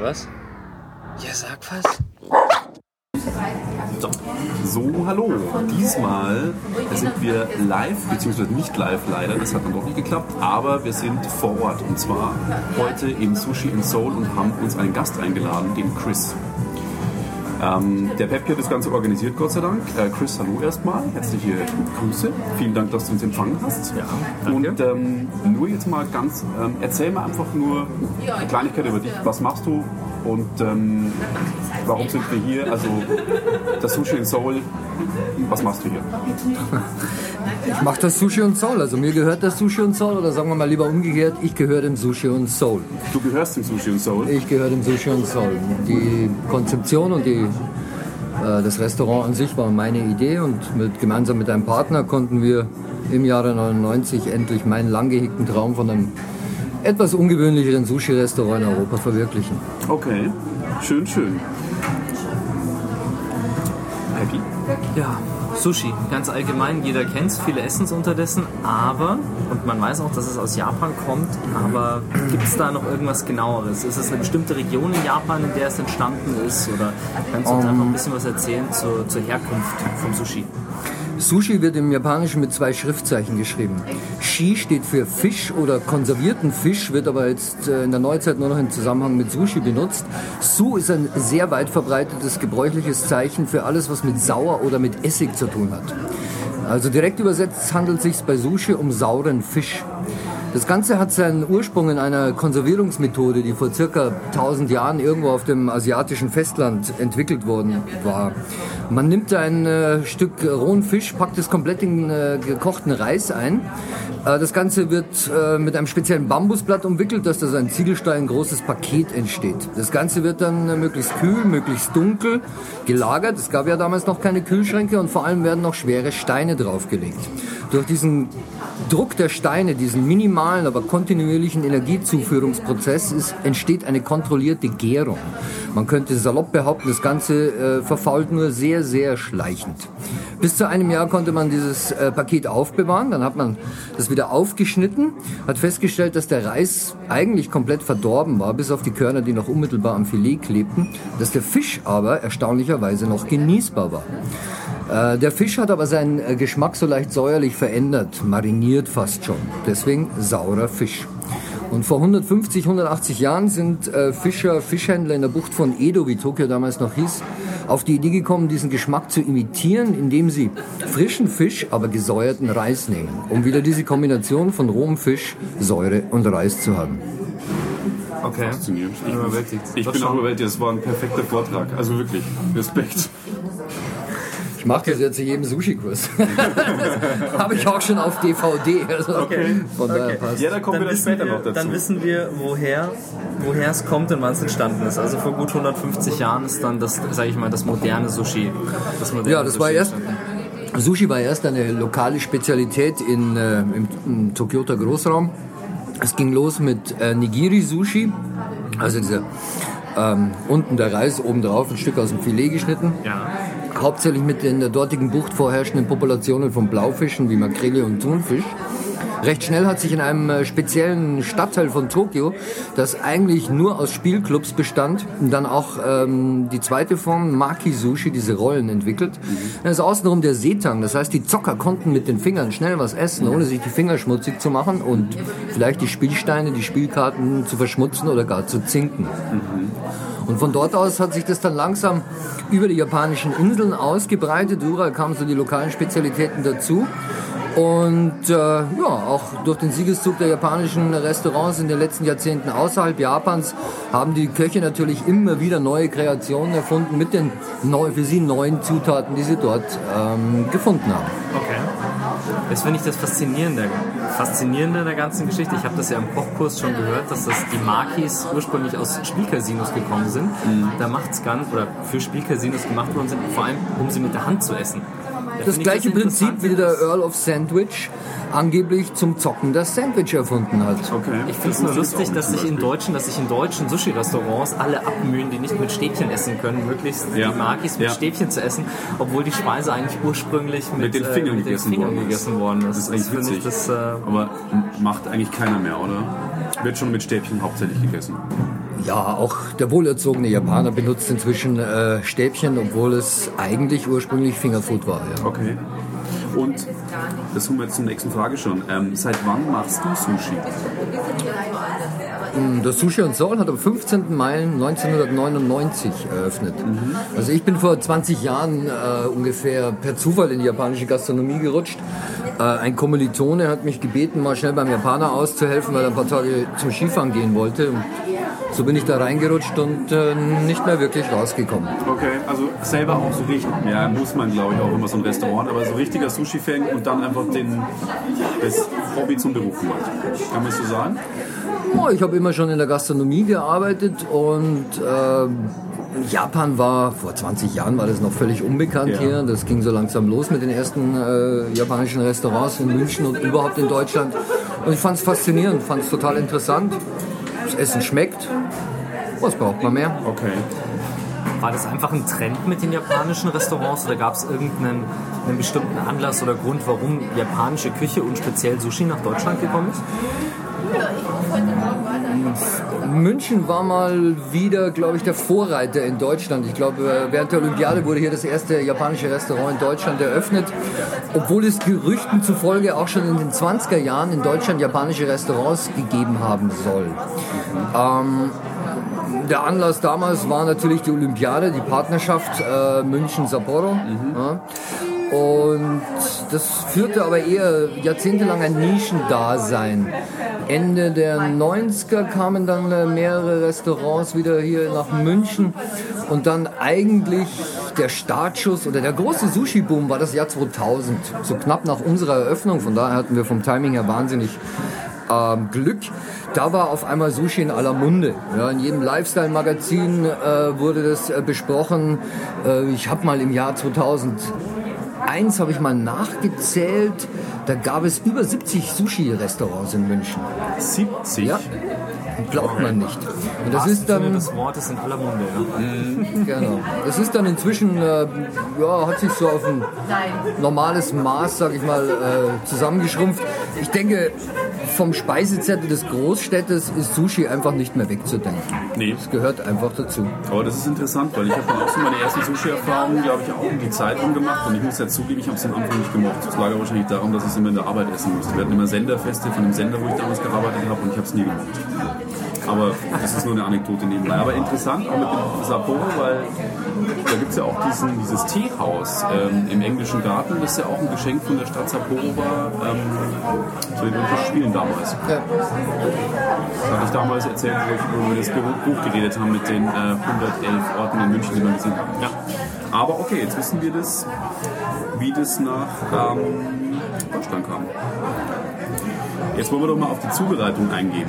was? Ja, sag was. So. so, hallo. Diesmal sind wir live, beziehungsweise nicht live leider, das hat dann doch nicht geklappt, aber wir sind vor Ort und zwar heute im Sushi in Seoul und haben uns einen Gast eingeladen, den Chris. Ähm, der Pep hat das Ganze organisiert, Gott sei Dank. Äh, Chris, hallo erstmal. Herzliche Grüße. Vielen Dank, dass du uns empfangen hast. Ja, danke. Und ähm, nur jetzt mal ganz, ähm, erzähl mal einfach nur eine Kleinigkeit über dich. Was machst du und ähm, warum sind wir hier? Also das Sushi in Seoul, was machst du hier? Ich mache das Sushi und Soul. Also mir gehört das Sushi und Soul oder sagen wir mal lieber umgekehrt, ich gehöre dem Sushi und Soul. Du gehörst dem Sushi und Seoul? Ich gehöre dem Sushi und Soul. Die Konzeption und die, äh, das Restaurant an sich war meine Idee und mit, gemeinsam mit einem Partner konnten wir im Jahre 99 endlich meinen lang gehegten Traum von einem etwas ungewöhnlicheren Sushi-Restaurant in Europa verwirklichen. Okay, schön, schön. Happy? Ja, Sushi, ganz allgemein, jeder kennt es, viele essen es unterdessen, aber, und man weiß auch, dass es aus Japan kommt, aber gibt es da noch irgendwas genaueres? Ist es eine bestimmte Region in Japan, in der es entstanden ist? Oder kannst du uns Um. einfach ein bisschen was erzählen zur, zur Herkunft vom Sushi? Sushi wird im Japanischen mit zwei Schriftzeichen geschrieben. Shi steht für Fisch oder konservierten Fisch, wird aber jetzt äh, in der Neuzeit nur noch im Zusammenhang mit Sushi benutzt. Su ist ein sehr weit verbreitetes gebräuchliches Zeichen für alles, was mit Sauer oder mit Essig zu tun hat. Also direkt übersetzt handelt es sich bei Sushi um sauren Fisch. Das Ganze hat seinen Ursprung in einer Konservierungsmethode, die vor circa 1000 Jahren irgendwo auf dem asiatischen Festland entwickelt worden war. Man nimmt ein äh, Stück rohen Fisch, packt es komplett in äh, gekochten Reis ein. Äh, das Ganze wird äh, mit einem speziellen Bambusblatt umwickelt, dass das ein Ziegelstein großes Paket entsteht. Das Ganze wird dann äh, möglichst kühl, möglichst dunkel gelagert. Es gab ja damals noch keine Kühlschränke und vor allem werden noch schwere Steine draufgelegt. Durch diesen Druck der Steine, diesen minimalen, aber kontinuierlichen Energiezuführungsprozess, ist, entsteht eine kontrollierte Gärung. Man könnte salopp behaupten, das Ganze äh, verfault nur sehr, sehr schleichend. Bis zu einem Jahr konnte man dieses äh, Paket aufbewahren, dann hat man das wieder aufgeschnitten, hat festgestellt, dass der Reis eigentlich komplett verdorben war, bis auf die Körner, die noch unmittelbar am Filet klebten, dass der Fisch aber erstaunlicherweise noch genießbar war. Äh, Der Fisch hat aber seinen äh, Geschmack so leicht säuerlich verändert, mariniert fast schon. Deswegen saurer Fisch. Und vor 150, 180 Jahren sind äh, Fischer, Fischhändler in der Bucht von Edo, wie Tokio damals noch hieß, auf die Idee gekommen, diesen Geschmack zu imitieren, indem sie frischen Fisch, aber gesäuerten Reis nehmen, um wieder diese Kombination von rohem Fisch, Säure und Reis zu haben. Okay. Faszinierend. Ich bin überwältigt. Ich bin auch überwältigt, das war ein perfekter Vortrag. Also wirklich, Respekt. Ich mache das jetzt in jedem Sushi-Kurs. Habe ich auch schon auf DVD. Also Okay. Von daher Okay. passt. Ja, da kommen wir dann wissen später wir, noch dazu. Dann wissen wir, woher, woher es kommt und wann es entstanden ist. Also vor gut 150 Jahren ist dann das, sage ich mal, das moderne Sushi. Das moderne Ja, das war Sushi erst. entstanden. Sushi war erst eine lokale Spezialität in, äh, im, im Tokioter Großraum. Es ging los mit äh, Nigiri Sushi, also dieser ähm, unten der Reis, oben drauf ein Stück aus dem Filet geschnitten. Ja. Hauptsächlich mit in der dortigen Bucht vorherrschenden Populationen von Blaufischen wie Makrele und Thunfisch. Recht schnell hat sich in einem äh, speziellen Stadtteil von Tokio, das eigentlich nur aus Spielclubs bestand, dann auch ähm, die zweite Form Maki Sushi, diese Rollen entwickelt. Dann ist außenrum der Seetang, das heißt die Zocker konnten mit den Fingern schnell was essen, ohne sich die Finger schmutzig zu machen und vielleicht die Spielsteine, die Spielkarten zu verschmutzen oder gar zu zinken. Und von dort aus hat sich das dann langsam über die japanischen Inseln ausgebreitet. Überall kamen so die lokalen Spezialitäten dazu. Und äh, ja, auch durch den Siegeszug der japanischen Restaurants in den letzten Jahrzehnten außerhalb Japans haben die Köche natürlich immer wieder neue Kreationen erfunden mit den neu, für sie neuen Zutaten, die sie dort ähm, gefunden haben. Okay. Das finde ich das Faszinierende, Faszinierende der ganzen Geschichte. Ich habe das ja im Kochkurs schon gehört, dass das die Makis ursprünglich aus Spielcasinos gekommen sind. Mhm. Da macht's ganz, oder für Spielcasinos gemacht worden sind, vor allem um sie mit der Hand zu essen. Da Das gleiche Prinzip interessant, wie der Earl of Sandwich angeblich zum Zocken das Sandwich erfunden hat. Okay. Ich finde es nur lustig, dass sich in deutschen, dass sich in deutschen Sushi-Restaurants alle abmühen, die nicht mit Stäbchen essen können, möglichst Ja. die Makis mit Ja. Stäbchen zu essen, obwohl die Speise eigentlich ursprünglich mit, Mit den Fingern äh, mit gegessen den Fingern worden ist. gegessen worden ist. Das ist eigentlich witzig. Ich das, äh, Aber macht eigentlich keiner mehr, oder? Wird schon mit Stäbchen hauptsächlich gegessen. Ja, auch der wohlerzogene Japaner benutzt inzwischen äh, Stäbchen, obwohl es eigentlich ursprünglich Fingerfood war. Ja. Okay. Und das kommen wir jetzt zur nächsten Frage schon. Ähm, seit wann machst du Sushi? Das Sushi und Soul hat am 15. Mai 1999 eröffnet. Also ich bin vor 20 Jahren äh, ungefähr per Zufall in die japanische Gastronomie gerutscht. Äh, ein Kommilitone hat mich gebeten, mal schnell beim Japaner auszuhelfen, weil er ein paar Tage zum Skifahren gehen wollte. Und so bin ich da reingerutscht und äh, nicht mehr wirklich rausgekommen. Okay, also selber auch so richtig, ja, muss man glaube ich auch immer so ein Restaurant, aber so richtiger Sushi-Fan und dann einfach den, das Hobby zum Beruf gemacht. Kann man so sagen? Oh, ich habe immer schon in der Gastronomie gearbeitet und ähm, Japan war, vor 20 Jahren war das noch völlig unbekannt Ja. hier. Das ging so langsam los mit den ersten äh, japanischen Restaurants in München und überhaupt in Deutschland. Und ich fand es faszinierend, fand es total interessant. Das Essen schmeckt. Was braucht man mehr? Okay. War das einfach ein Trend mit den japanischen Restaurants oder gab es irgendeinen einen bestimmten Anlass oder Grund, warum japanische Küche und speziell Sushi nach Deutschland gekommen ist? München war mal wieder, glaube ich, der Vorreiter in Deutschland. Ich glaube, äh, während der Olympiade wurde hier das erste japanische Restaurant in Deutschland eröffnet. Obwohl es Gerüchten zufolge auch schon in den 20er Jahren in Deutschland japanische Restaurants gegeben haben soll. Ähm, der Anlass damals war natürlich die Olympiade, die Partnerschaft äh, München-Sapporo. Ja. Und das führte aber eher jahrzehntelang ein Nischendasein. Ende der 90er kamen dann äh, mehrere Restaurants wieder hier nach München und dann eigentlich der Startschuss oder der große Sushi-Boom war das Jahr 2000, so knapp nach unserer Eröffnung. Von daher hatten wir vom Timing her wahnsinnig ähm, Glück. Da war auf einmal Sushi in aller Munde. Ja, in jedem Lifestyle-Magazin äh, wurde das äh, besprochen. Äh, ich habe mal im Jahr 2001 habe ich mal nachgezählt. Da gab es über 70 Sushi-Restaurants in München. 70? Ja, glaubt man nicht. Und das ist dann des Wortes in aller Munde. Ja. Genau. Das ist dann inzwischen, äh, ja, hat sich so auf ein normales Maß, sag ich mal, äh, zusammengeschrumpft. Ich denke, vom Speisezettel des Großstädtes ist Sushi einfach nicht mehr wegzudenken. Nee. Es gehört einfach dazu. Aber das ist interessant, weil ich habe dann auch so meine ersten Sushi-Erfahrungen, glaube ich, auch um die Zeit rum gemacht. Und ich muss ja zugeben, ich habe es am Anfang nicht gemocht. Das lag wahrscheinlich daran, dass ich es immer in der Arbeit essen musste. Wir hatten immer Senderfeste von dem Sender, wo ich damals gearbeitet habe und ich habe es nie gemocht. Aber das ist nur eine Anekdote nebenbei. Aber interessant auch mit dem Sapporo, weil da gibt es ja auch diesen, dieses Teehaus ähm, im englischen Garten, das ja auch ein Geschenk von der Stadt Sapporo war ähm, zu den Olympischen Spielen damals. Ja. Das hatte ich damals erzählt, wo wir das Buch geredet haben mit den äh, 111 Orten in München, die wir gesehen haben. Ja. Aber okay, jetzt wissen wir das, wie das nach ähm, Deutschland kam. Jetzt wollen wir doch mal auf die Zubereitung eingehen.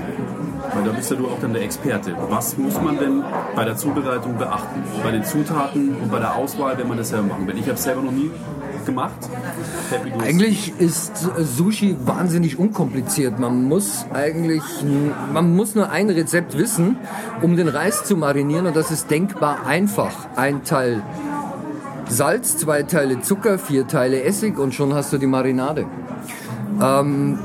Weil da bist ja du auch dann der Experte. Was muss man denn bei der Zubereitung beachten? Bei den Zutaten und bei der Auswahl, wenn man das selber machen will. Ich habe es selber noch nie gemacht. Eigentlich ist Sushi wahnsinnig unkompliziert. Man muss eigentlich, man muss nur ein Rezept wissen, um den Reis zu marinieren und das ist denkbar einfach. Ein Teil Salz, zwei Teile Zucker, vier Teile Essig und schon hast du die Marinade. Ähm,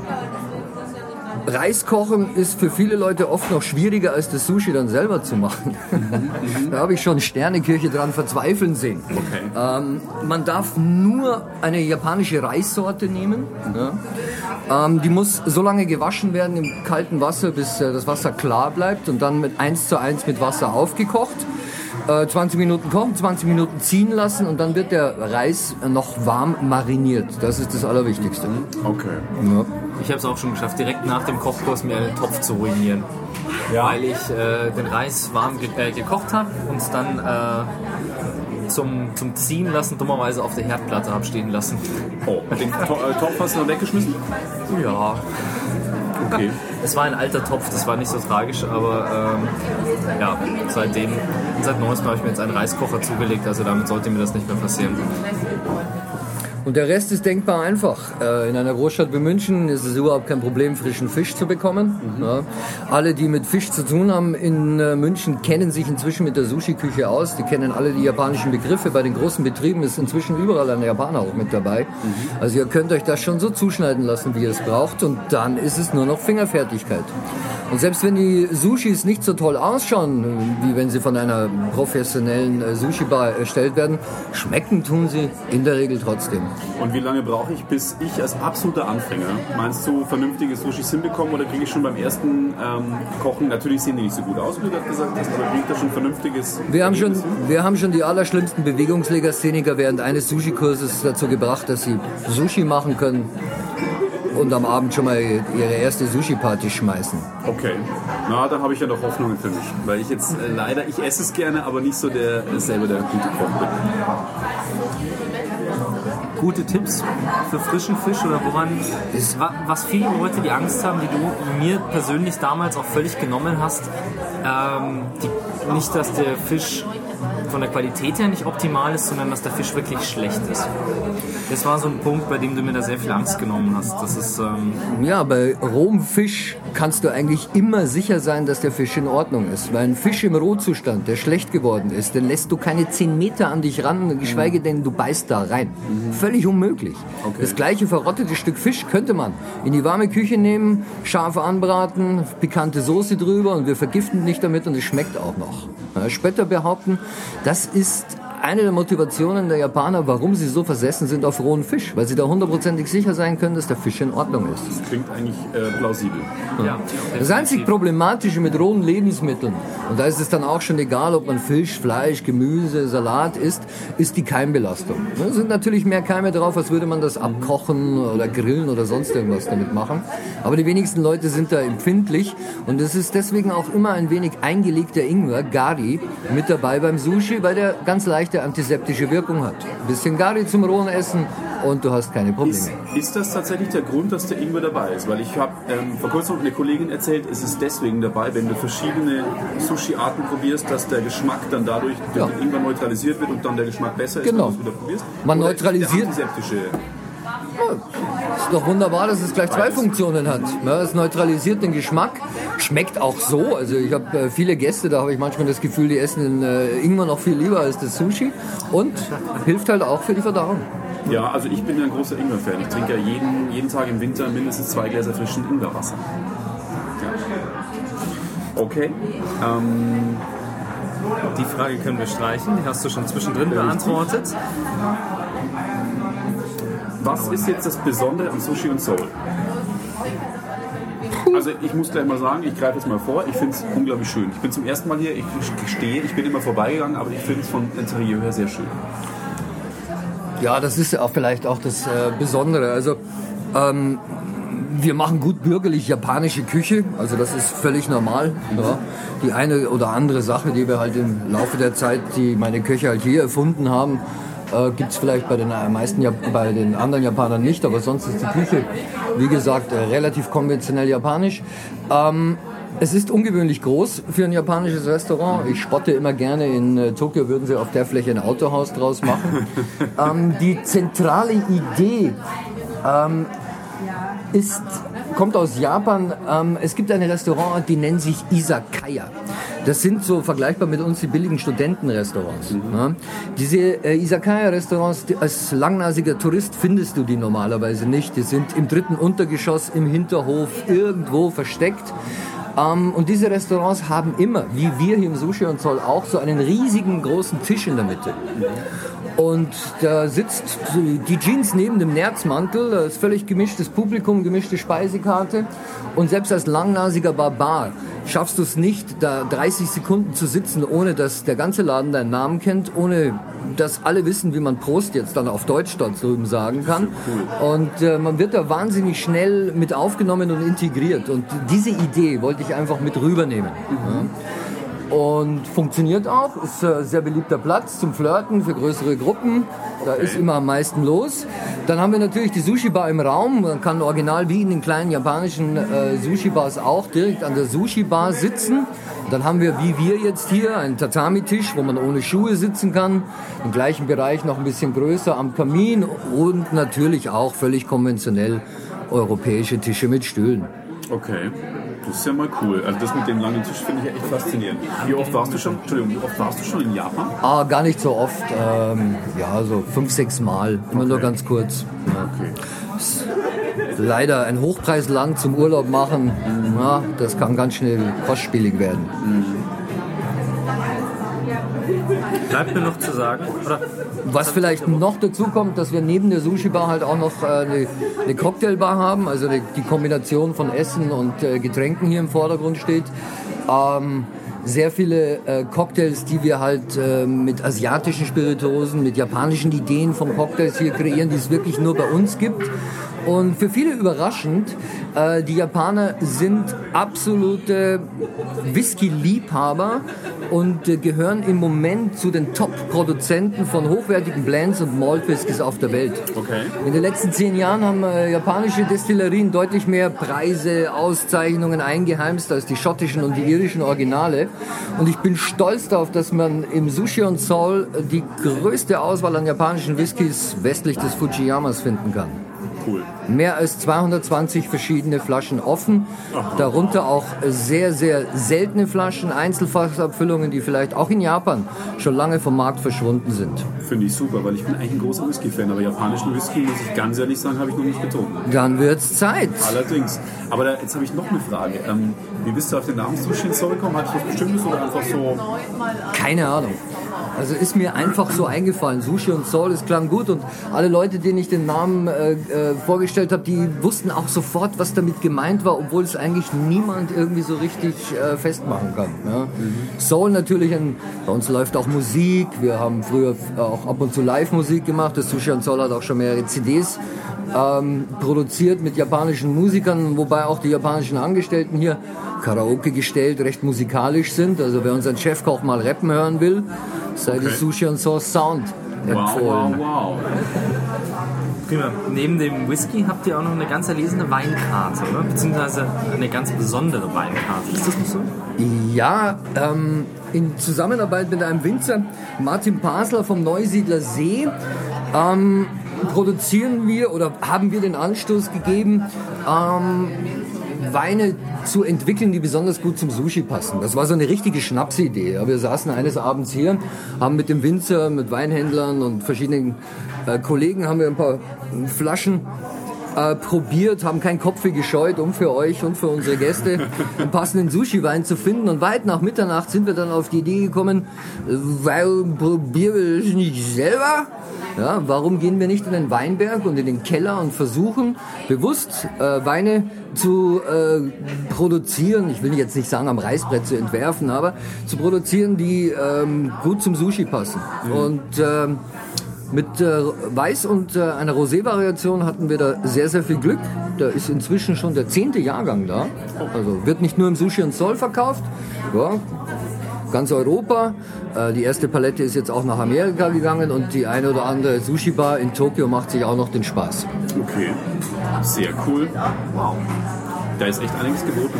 Reis kochen ist für viele Leute oft noch schwieriger als das Sushi dann selber zu machen. da habe ich schon Sternekirche dran verzweifeln sehen. Okay. Ähm, man darf nur eine japanische Reissorte nehmen. Ja. Ähm, die muss so lange gewaschen werden im kalten Wasser, bis äh, das Wasser klar bleibt und dann mit 1 zu 1 mit Wasser aufgekocht. Äh, 20 Minuten kochen, 20 Minuten ziehen lassen und dann wird der Reis noch warm mariniert. Das ist das Allerwichtigste. Okay. Ja. Ich habe es auch schon geschafft, direkt nach dem Kochkurs mir einen Topf zu ruinieren. Weil ich äh, den Reis warm ge äh, gekocht habe und dann äh, zum, zum Ziehen lassen dummerweise auf der Herdplatte habe stehen lassen. Oh, den to äh, Topf hast du noch weggeschmissen? Ja, Okay. es war ein alter Topf, das war nicht so tragisch, aber ähm, ja, seitdem, seit neuestem habe ich mir jetzt einen Reiskocher zugelegt, also damit sollte mir das nicht mehr passieren. Und der Rest ist denkbar einfach. Äh, in einer Großstadt wie München ist es überhaupt kein Problem, frischen Fisch zu bekommen. Mhm. Ja. Alle, die mit Fisch zu tun haben in äh, München, kennen sich inzwischen mit der Sushi-Küche aus. Die kennen alle die japanischen Begriffe. Bei den großen Betrieben ist inzwischen überall ein Japaner auch mit dabei. Mhm. Also ihr könnt euch das schon so zuschneiden lassen, wie ihr es braucht. Und dann ist es nur noch Fingerfertigkeit. Und selbst wenn die Sushis nicht so toll ausschauen, wie wenn sie von einer professionellen äh, Sushi-Bar erstellt werden, schmecken tun sie in der Regel trotzdem. Und wie lange brauche ich, bis ich als absoluter Anfänger, meinst du, vernünftige Sushis hinbekomme oder kriege ich schon beim ersten ähm, Kochen, natürlich sehen die nicht so gut aus, wie du gerade gesagt hast, aber kriege ich da schon vernünftiges wir haben schon, wir haben schon die allerschlimmsten Bewegungslegastheniker während eines Sushi-Kurses dazu gebracht, dass sie Sushi machen können und am Abend schon mal ihre erste Sushi-Party schmeißen. Okay. Na, dann habe ich ja noch Hoffnungen für mich. Weil ich jetzt äh, leider, ich esse es gerne, aber nicht so der selber der gute Koch bin. Gute Tipps für frischen Fisch oder woran, was viele Leute die Angst haben, die du mir persönlich damals auch völlig genommen hast, ähm, die, nicht, dass der Fisch von der Qualität her nicht optimal ist, sondern dass der Fisch wirklich schlecht ist. Das war so ein Punkt, bei dem du mir da sehr viel Angst genommen hast. Das ist, ähm ja, bei rohem Fisch kannst du eigentlich immer sicher sein, dass der Fisch in Ordnung ist. Weil ein Fisch im Rohzustand, der schlecht geworden ist, den lässt du keine 10 Meter an dich ran, geschweige denn du beißt da rein. Mhm. Völlig unmöglich. Okay. Das gleiche verrottete Stück Fisch könnte man in die warme Küche nehmen, scharf anbraten, pikante Soße drüber und wir vergiften nicht damit und es schmeckt auch noch. Spötter behaupten, das ist eine der Motivationen der Japaner, warum sie so versessen sind auf rohen Fisch, weil sie da hundertprozentig sicher sein können, dass der Fisch in Ordnung ist. Das klingt eigentlich äh, plausibel. Ja. Das einzig Problematische mit rohen Lebensmitteln, und da ist es dann auch schon egal, ob man Fisch, Fleisch, Gemüse, Salat isst, ist die Keimbelastung. Da sind natürlich mehr Keime drauf, als würde man das abkochen oder grillen oder sonst irgendwas damit machen. Aber die wenigsten Leute sind da empfindlich und es ist deswegen auch immer ein wenig eingelegter Ingwer, Gari, mit dabei beim Sushi, weil der ganz leicht leichte antiseptische Wirkung hat. Ein bisschen Gari zum rohen Essen und du hast keine Probleme. Ist, ist das tatsächlich der Grund, dass der Ingwer dabei ist? Weil ich habe ähm, vor kurzem eine Kollegin erzählt, es ist deswegen dabei, wenn du verschiedene Sushi-Arten probierst, dass der Geschmack dann dadurch durch ja. den Ingwer neutralisiert wird und dann der Geschmack besser ist, genau. wenn du es wieder probierst. Man Oder neutralisiert. Ja, ist doch wunderbar, dass es gleich zwei Funktionen hat. Ja, es neutralisiert den Geschmack, schmeckt auch so. Also ich habe äh, viele Gäste, da habe ich manchmal das Gefühl, die essen den äh, Ingwer noch viel lieber als das Sushi und hilft halt auch für die Verdauung. Ja, also ich bin ja ein großer Ingwer-Fan. Ich trinke ja jeden, jeden Tag im Winter mindestens zwei Gläser frischen Ingwerwasser. Ja. Okay. Ähm, die Frage können wir streichen, die hast du schon zwischendrin beantwortet. Was ist jetzt das Besondere am Sushi und Soul? Also ich muss gleich mal sagen, ich greife jetzt mal vor, ich finde es unglaublich schön. Ich bin zum ersten Mal hier, ich stehe, ich bin immer vorbeigegangen, aber ich finde es vom Interieur her sehr schön. Ja, das ist auch vielleicht auch das äh, Besondere. Also ähm, wir machen gut bürgerlich japanische Küche, also das ist völlig normal. Mhm. Ja. Die eine oder andere Sache, die wir halt im Laufe der Zeit, die meine Köche halt hier erfunden haben, äh, Gibt es vielleicht bei den meisten bei den anderen Japanern nicht, aber sonst ist die Küche, wie gesagt, äh, relativ konventionell japanisch. Ähm, es ist ungewöhnlich groß für ein japanisches Restaurant. Ich spotte immer gerne, in äh, Tokio würden sie auf der Fläche ein Autohaus draus machen. ähm, die zentrale Idee ähm, ist, kommt aus Japan. Ähm, es gibt ein Restaurant, die nennt sich Isakaya. Das sind so vergleichbar mit uns die billigen Studentenrestaurants. Mhm. Ja. Diese äh, Isakaya-Restaurants, als langnasiger Tourist findest du die normalerweise nicht. Die sind im dritten Untergeschoss, im Hinterhof, irgendwo versteckt. Ähm, und diese Restaurants haben immer, wie wir hier im Sushi und Zoll auch, so einen riesigen großen Tisch in der Mitte. Und da sitzt die Jeans neben dem Nerzmantel, da ist völlig gemischtes Publikum, gemischte Speisekarte. Und selbst als langnasiger Barbar schaffst du es nicht, da 30 Sekunden zu sitzen, ohne dass der ganze Laden deinen Namen kennt, ohne dass alle wissen, wie man Prost jetzt dann auf Deutsch dort drüben sagen kann. Und äh, man wird da wahnsinnig schnell mit aufgenommen und integriert. Und diese Idee wollte ich einfach mit rübernehmen. Mhm. Ja. Und funktioniert auch. Ist ein sehr beliebter Platz zum Flirten für größere Gruppen. Da ist immer am meisten los. Dann haben wir natürlich die Sushi-Bar im Raum. Man kann original wie in den kleinen japanischen äh, Sushi-Bars auch direkt an der Sushi-Bar sitzen. Dann haben wir, wie wir jetzt hier, einen Tatami-Tisch, wo man ohne Schuhe sitzen kann. Im gleichen Bereich noch ein bisschen größer am Kamin und natürlich auch völlig konventionell europäische Tische mit Stühlen. Okay. Das ist ja mal cool. Also das mit dem langen Tisch finde ich ja echt faszinierend. Wie oft warst du schon? Entschuldigung, wie oft warst du schon in Japan? Ah, gar nicht so oft. Ähm, ja, so fünf, sechs Mal. Immer nur Okay. ganz kurz. Okay. Leider ein Hochpreisland zum Urlaub machen, ja, das kann ganz schnell kostspielig werden. Bleibt mir noch zu sagen, oder? Was vielleicht noch dazu kommt, dass wir neben der Sushi-Bar halt auch noch äh, eine, eine Cocktailbar haben, also die, die Kombination von Essen und äh, Getränken hier im Vordergrund steht. Ähm, sehr viele äh, Cocktails, die wir halt äh, mit asiatischen Spirituosen, mit japanischen Ideen von Cocktails hier kreieren, die es wirklich nur bei uns gibt. Und für viele überraschend, äh, die Japaner sind absolute Whisky-Liebhaber und äh, gehören im Moment zu den Top-Produzenten von hochwertigen Blends und Malt-Whiskys auf der Welt. Okay. In den letzten zehn Jahren haben äh, japanische Destillerien deutlich mehr Preise, Auszeichnungen eingeheimst als die schottischen und die irischen Originale. Und ich bin stolz darauf, dass man im Sushi und Seoul die größte Auswahl an japanischen Whiskys westlich des Fujiyamas finden kann. Cool. Mehr als 220 verschiedene Flaschen offen, darunter auch sehr, sehr seltene Flaschen, Einzelfassabfüllungen, die vielleicht auch in Japan schon lange vom Markt verschwunden sind. Finde ich super, weil ich bin eigentlich ein großer Whisky-Fan, aber japanischen Whisky, muss ich ganz ehrlich sagen, habe ich noch nicht getrunken. Dann wird's Zeit. Allerdings. Aber da, jetzt habe ich noch eine Frage. Ähm, wie bist du auf den Namen Sushi in Seoul gekommen? Hat dich was Bestimmtes oder einfach so... Keine Ahnung. Also ist mir einfach so eingefallen. Sushi und Soul, es klang gut und alle Leute, denen ich den Namen äh, äh, vorgestellt habe, die wussten auch sofort, was damit gemeint war, obwohl es eigentlich niemand irgendwie so richtig äh, festmachen kann. Ja. Soul natürlich, ein, bei uns läuft auch Musik. Wir haben früher auch ab und zu Live-Musik gemacht. Das Sushi und Soul hat auch schon mehrere CDs ähm, produziert mit japanischen Musikern, wobei auch die japanischen Angestellten hier Karaoke gestellt, recht musikalisch sind. Also wer unseren Chefkoch mal rappen hören will, sei die Okay. Sushi und Sauce Sound Wow, wow, empfohlen. wow. Prima. Neben dem Whisky habt ihr auch noch eine ganz erlesene Weinkarte, oder? Beziehungsweise eine ganz besondere Weinkarte. Ist das nicht so? Ja, ähm, in Zusammenarbeit mit einem Winzer, Martin Pasler vom Neusiedler See, ähm, produzieren wir oder haben wir den Anstoß gegeben, ähm, Weine zu entwickeln, die besonders gut zum Sushi passen. Das war so eine richtige Schnapsidee. Wir saßen eines Abends hier, haben mit dem Winzer, mit Weinhändlern und verschiedenen äh, Kollegen haben wir ein paar Flaschen äh, probiert, haben keinen Kopf gescheut, um für euch und für unsere Gäste einen passenden Sushi-Wein zu finden. Und weit nach Mitternacht sind wir dann auf die Idee gekommen, weil probieren wir das nicht selber? Ja, warum gehen wir nicht in den Weinberg und in den Keller und versuchen bewusst äh, Weine zu äh, produzieren, ich will jetzt nicht sagen am Reißbrett zu entwerfen, aber zu produzieren, die ähm, gut zum Sushi passen. Und ähm, mit äh, Weiß und äh, einer Rosé-Variation hatten wir da sehr, sehr viel Glück. Da ist inzwischen schon der zehnte Jahrgang da. Also wird nicht nur im Sushi und Soul verkauft, ja, ganz Europa. Äh, die erste Palette ist jetzt auch nach Amerika gegangen und die eine oder andere Sushi-Bar in Tokio macht sich auch noch den Spaß. Okay. Sehr cool. Wow. Da ist echt einiges geboten.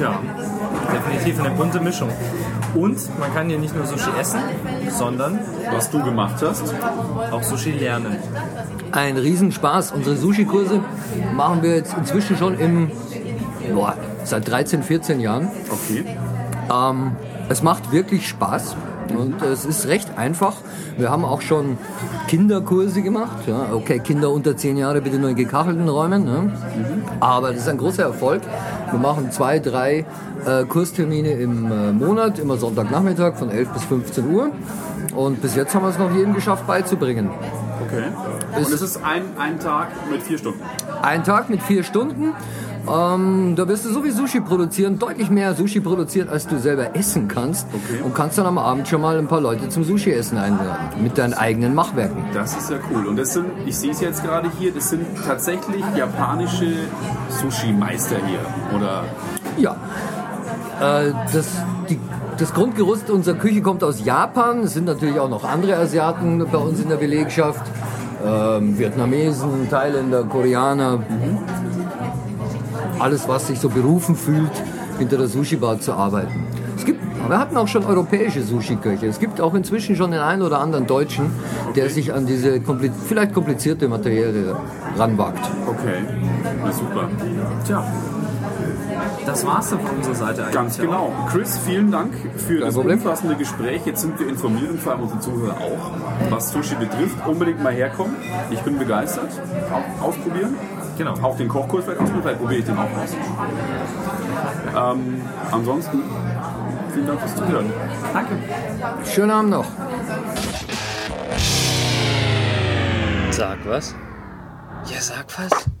Ja, definitiv eine bunte Mischung. Und man kann hier nicht nur Sushi essen, sondern Was du gemacht hast, auch Sushi lernen. Ein Riesenspaß. Unsere Sushi-Kurse machen wir jetzt inzwischen schon im, boah, seit 13, 14 Jahren. okay. Ähm, es macht wirklich Spaß und es ist recht einfach. Wir haben auch schon Kinderkurse gemacht. Ja, okay, Kinder unter 10 Jahre bitte nur in gekachelten Räumen. Ne? Aber das ist ein großer Erfolg. Wir machen zwei, drei äh, Kurstermine im äh, Monat, immer Sonntagnachmittag von 11 bis 15 Uhr. Und bis jetzt haben wir es noch jedem geschafft beizubringen. Okay. Und es ist ein, ein Tag mit vier Stunden. Ein Tag mit vier Stunden. Ähm, da wirst du so viel Sushi produzieren, deutlich mehr Sushi produzieren, als du selber essen kannst. Okay. Und kannst dann am Abend schon mal ein paar Leute zum Sushi-Essen einladen. Mit deinen eigenen Machwerken. Das ist ja cool. Und das sind, ich sehe es jetzt gerade hier, das sind tatsächlich japanische Sushi-Meister hier. Oder Ja. Äh, das, die, das Grundgerüst unserer Küche kommt aus Japan. Es sind natürlich auch noch andere Asiaten bei uns in der Belegschaft. Ähm, Vietnamesen, Thailänder, Koreaner. Alles, was sich so berufen fühlt, hinter der Sushi-Bar zu arbeiten. Es gibt, wir hatten auch schon europäische Sushi-Köche. Es gibt auch inzwischen schon den einen oder anderen Deutschen, der sich an diese kompli vielleicht komplizierte Materie ranwagt. Okay, na super. Tja, das war's dann von unserer Seite eigentlich. Ganz genau. Chris, vielen Dank für das Problem. umfassende Gespräch. Jetzt sind wir informiert und vor allem unsere Zuhörer auch, was Sushi betrifft. Unbedingt mal herkommen. Ich bin begeistert. Auch ausprobieren. Genau. Auch den Kochkurs vielleicht ausprobieren. Vielleicht probiere ich den auch aus. Ähm, ansonsten, vielen Dank fürs Zuhören. Danke. Schönen Abend noch. Sag was? Ja, sag was.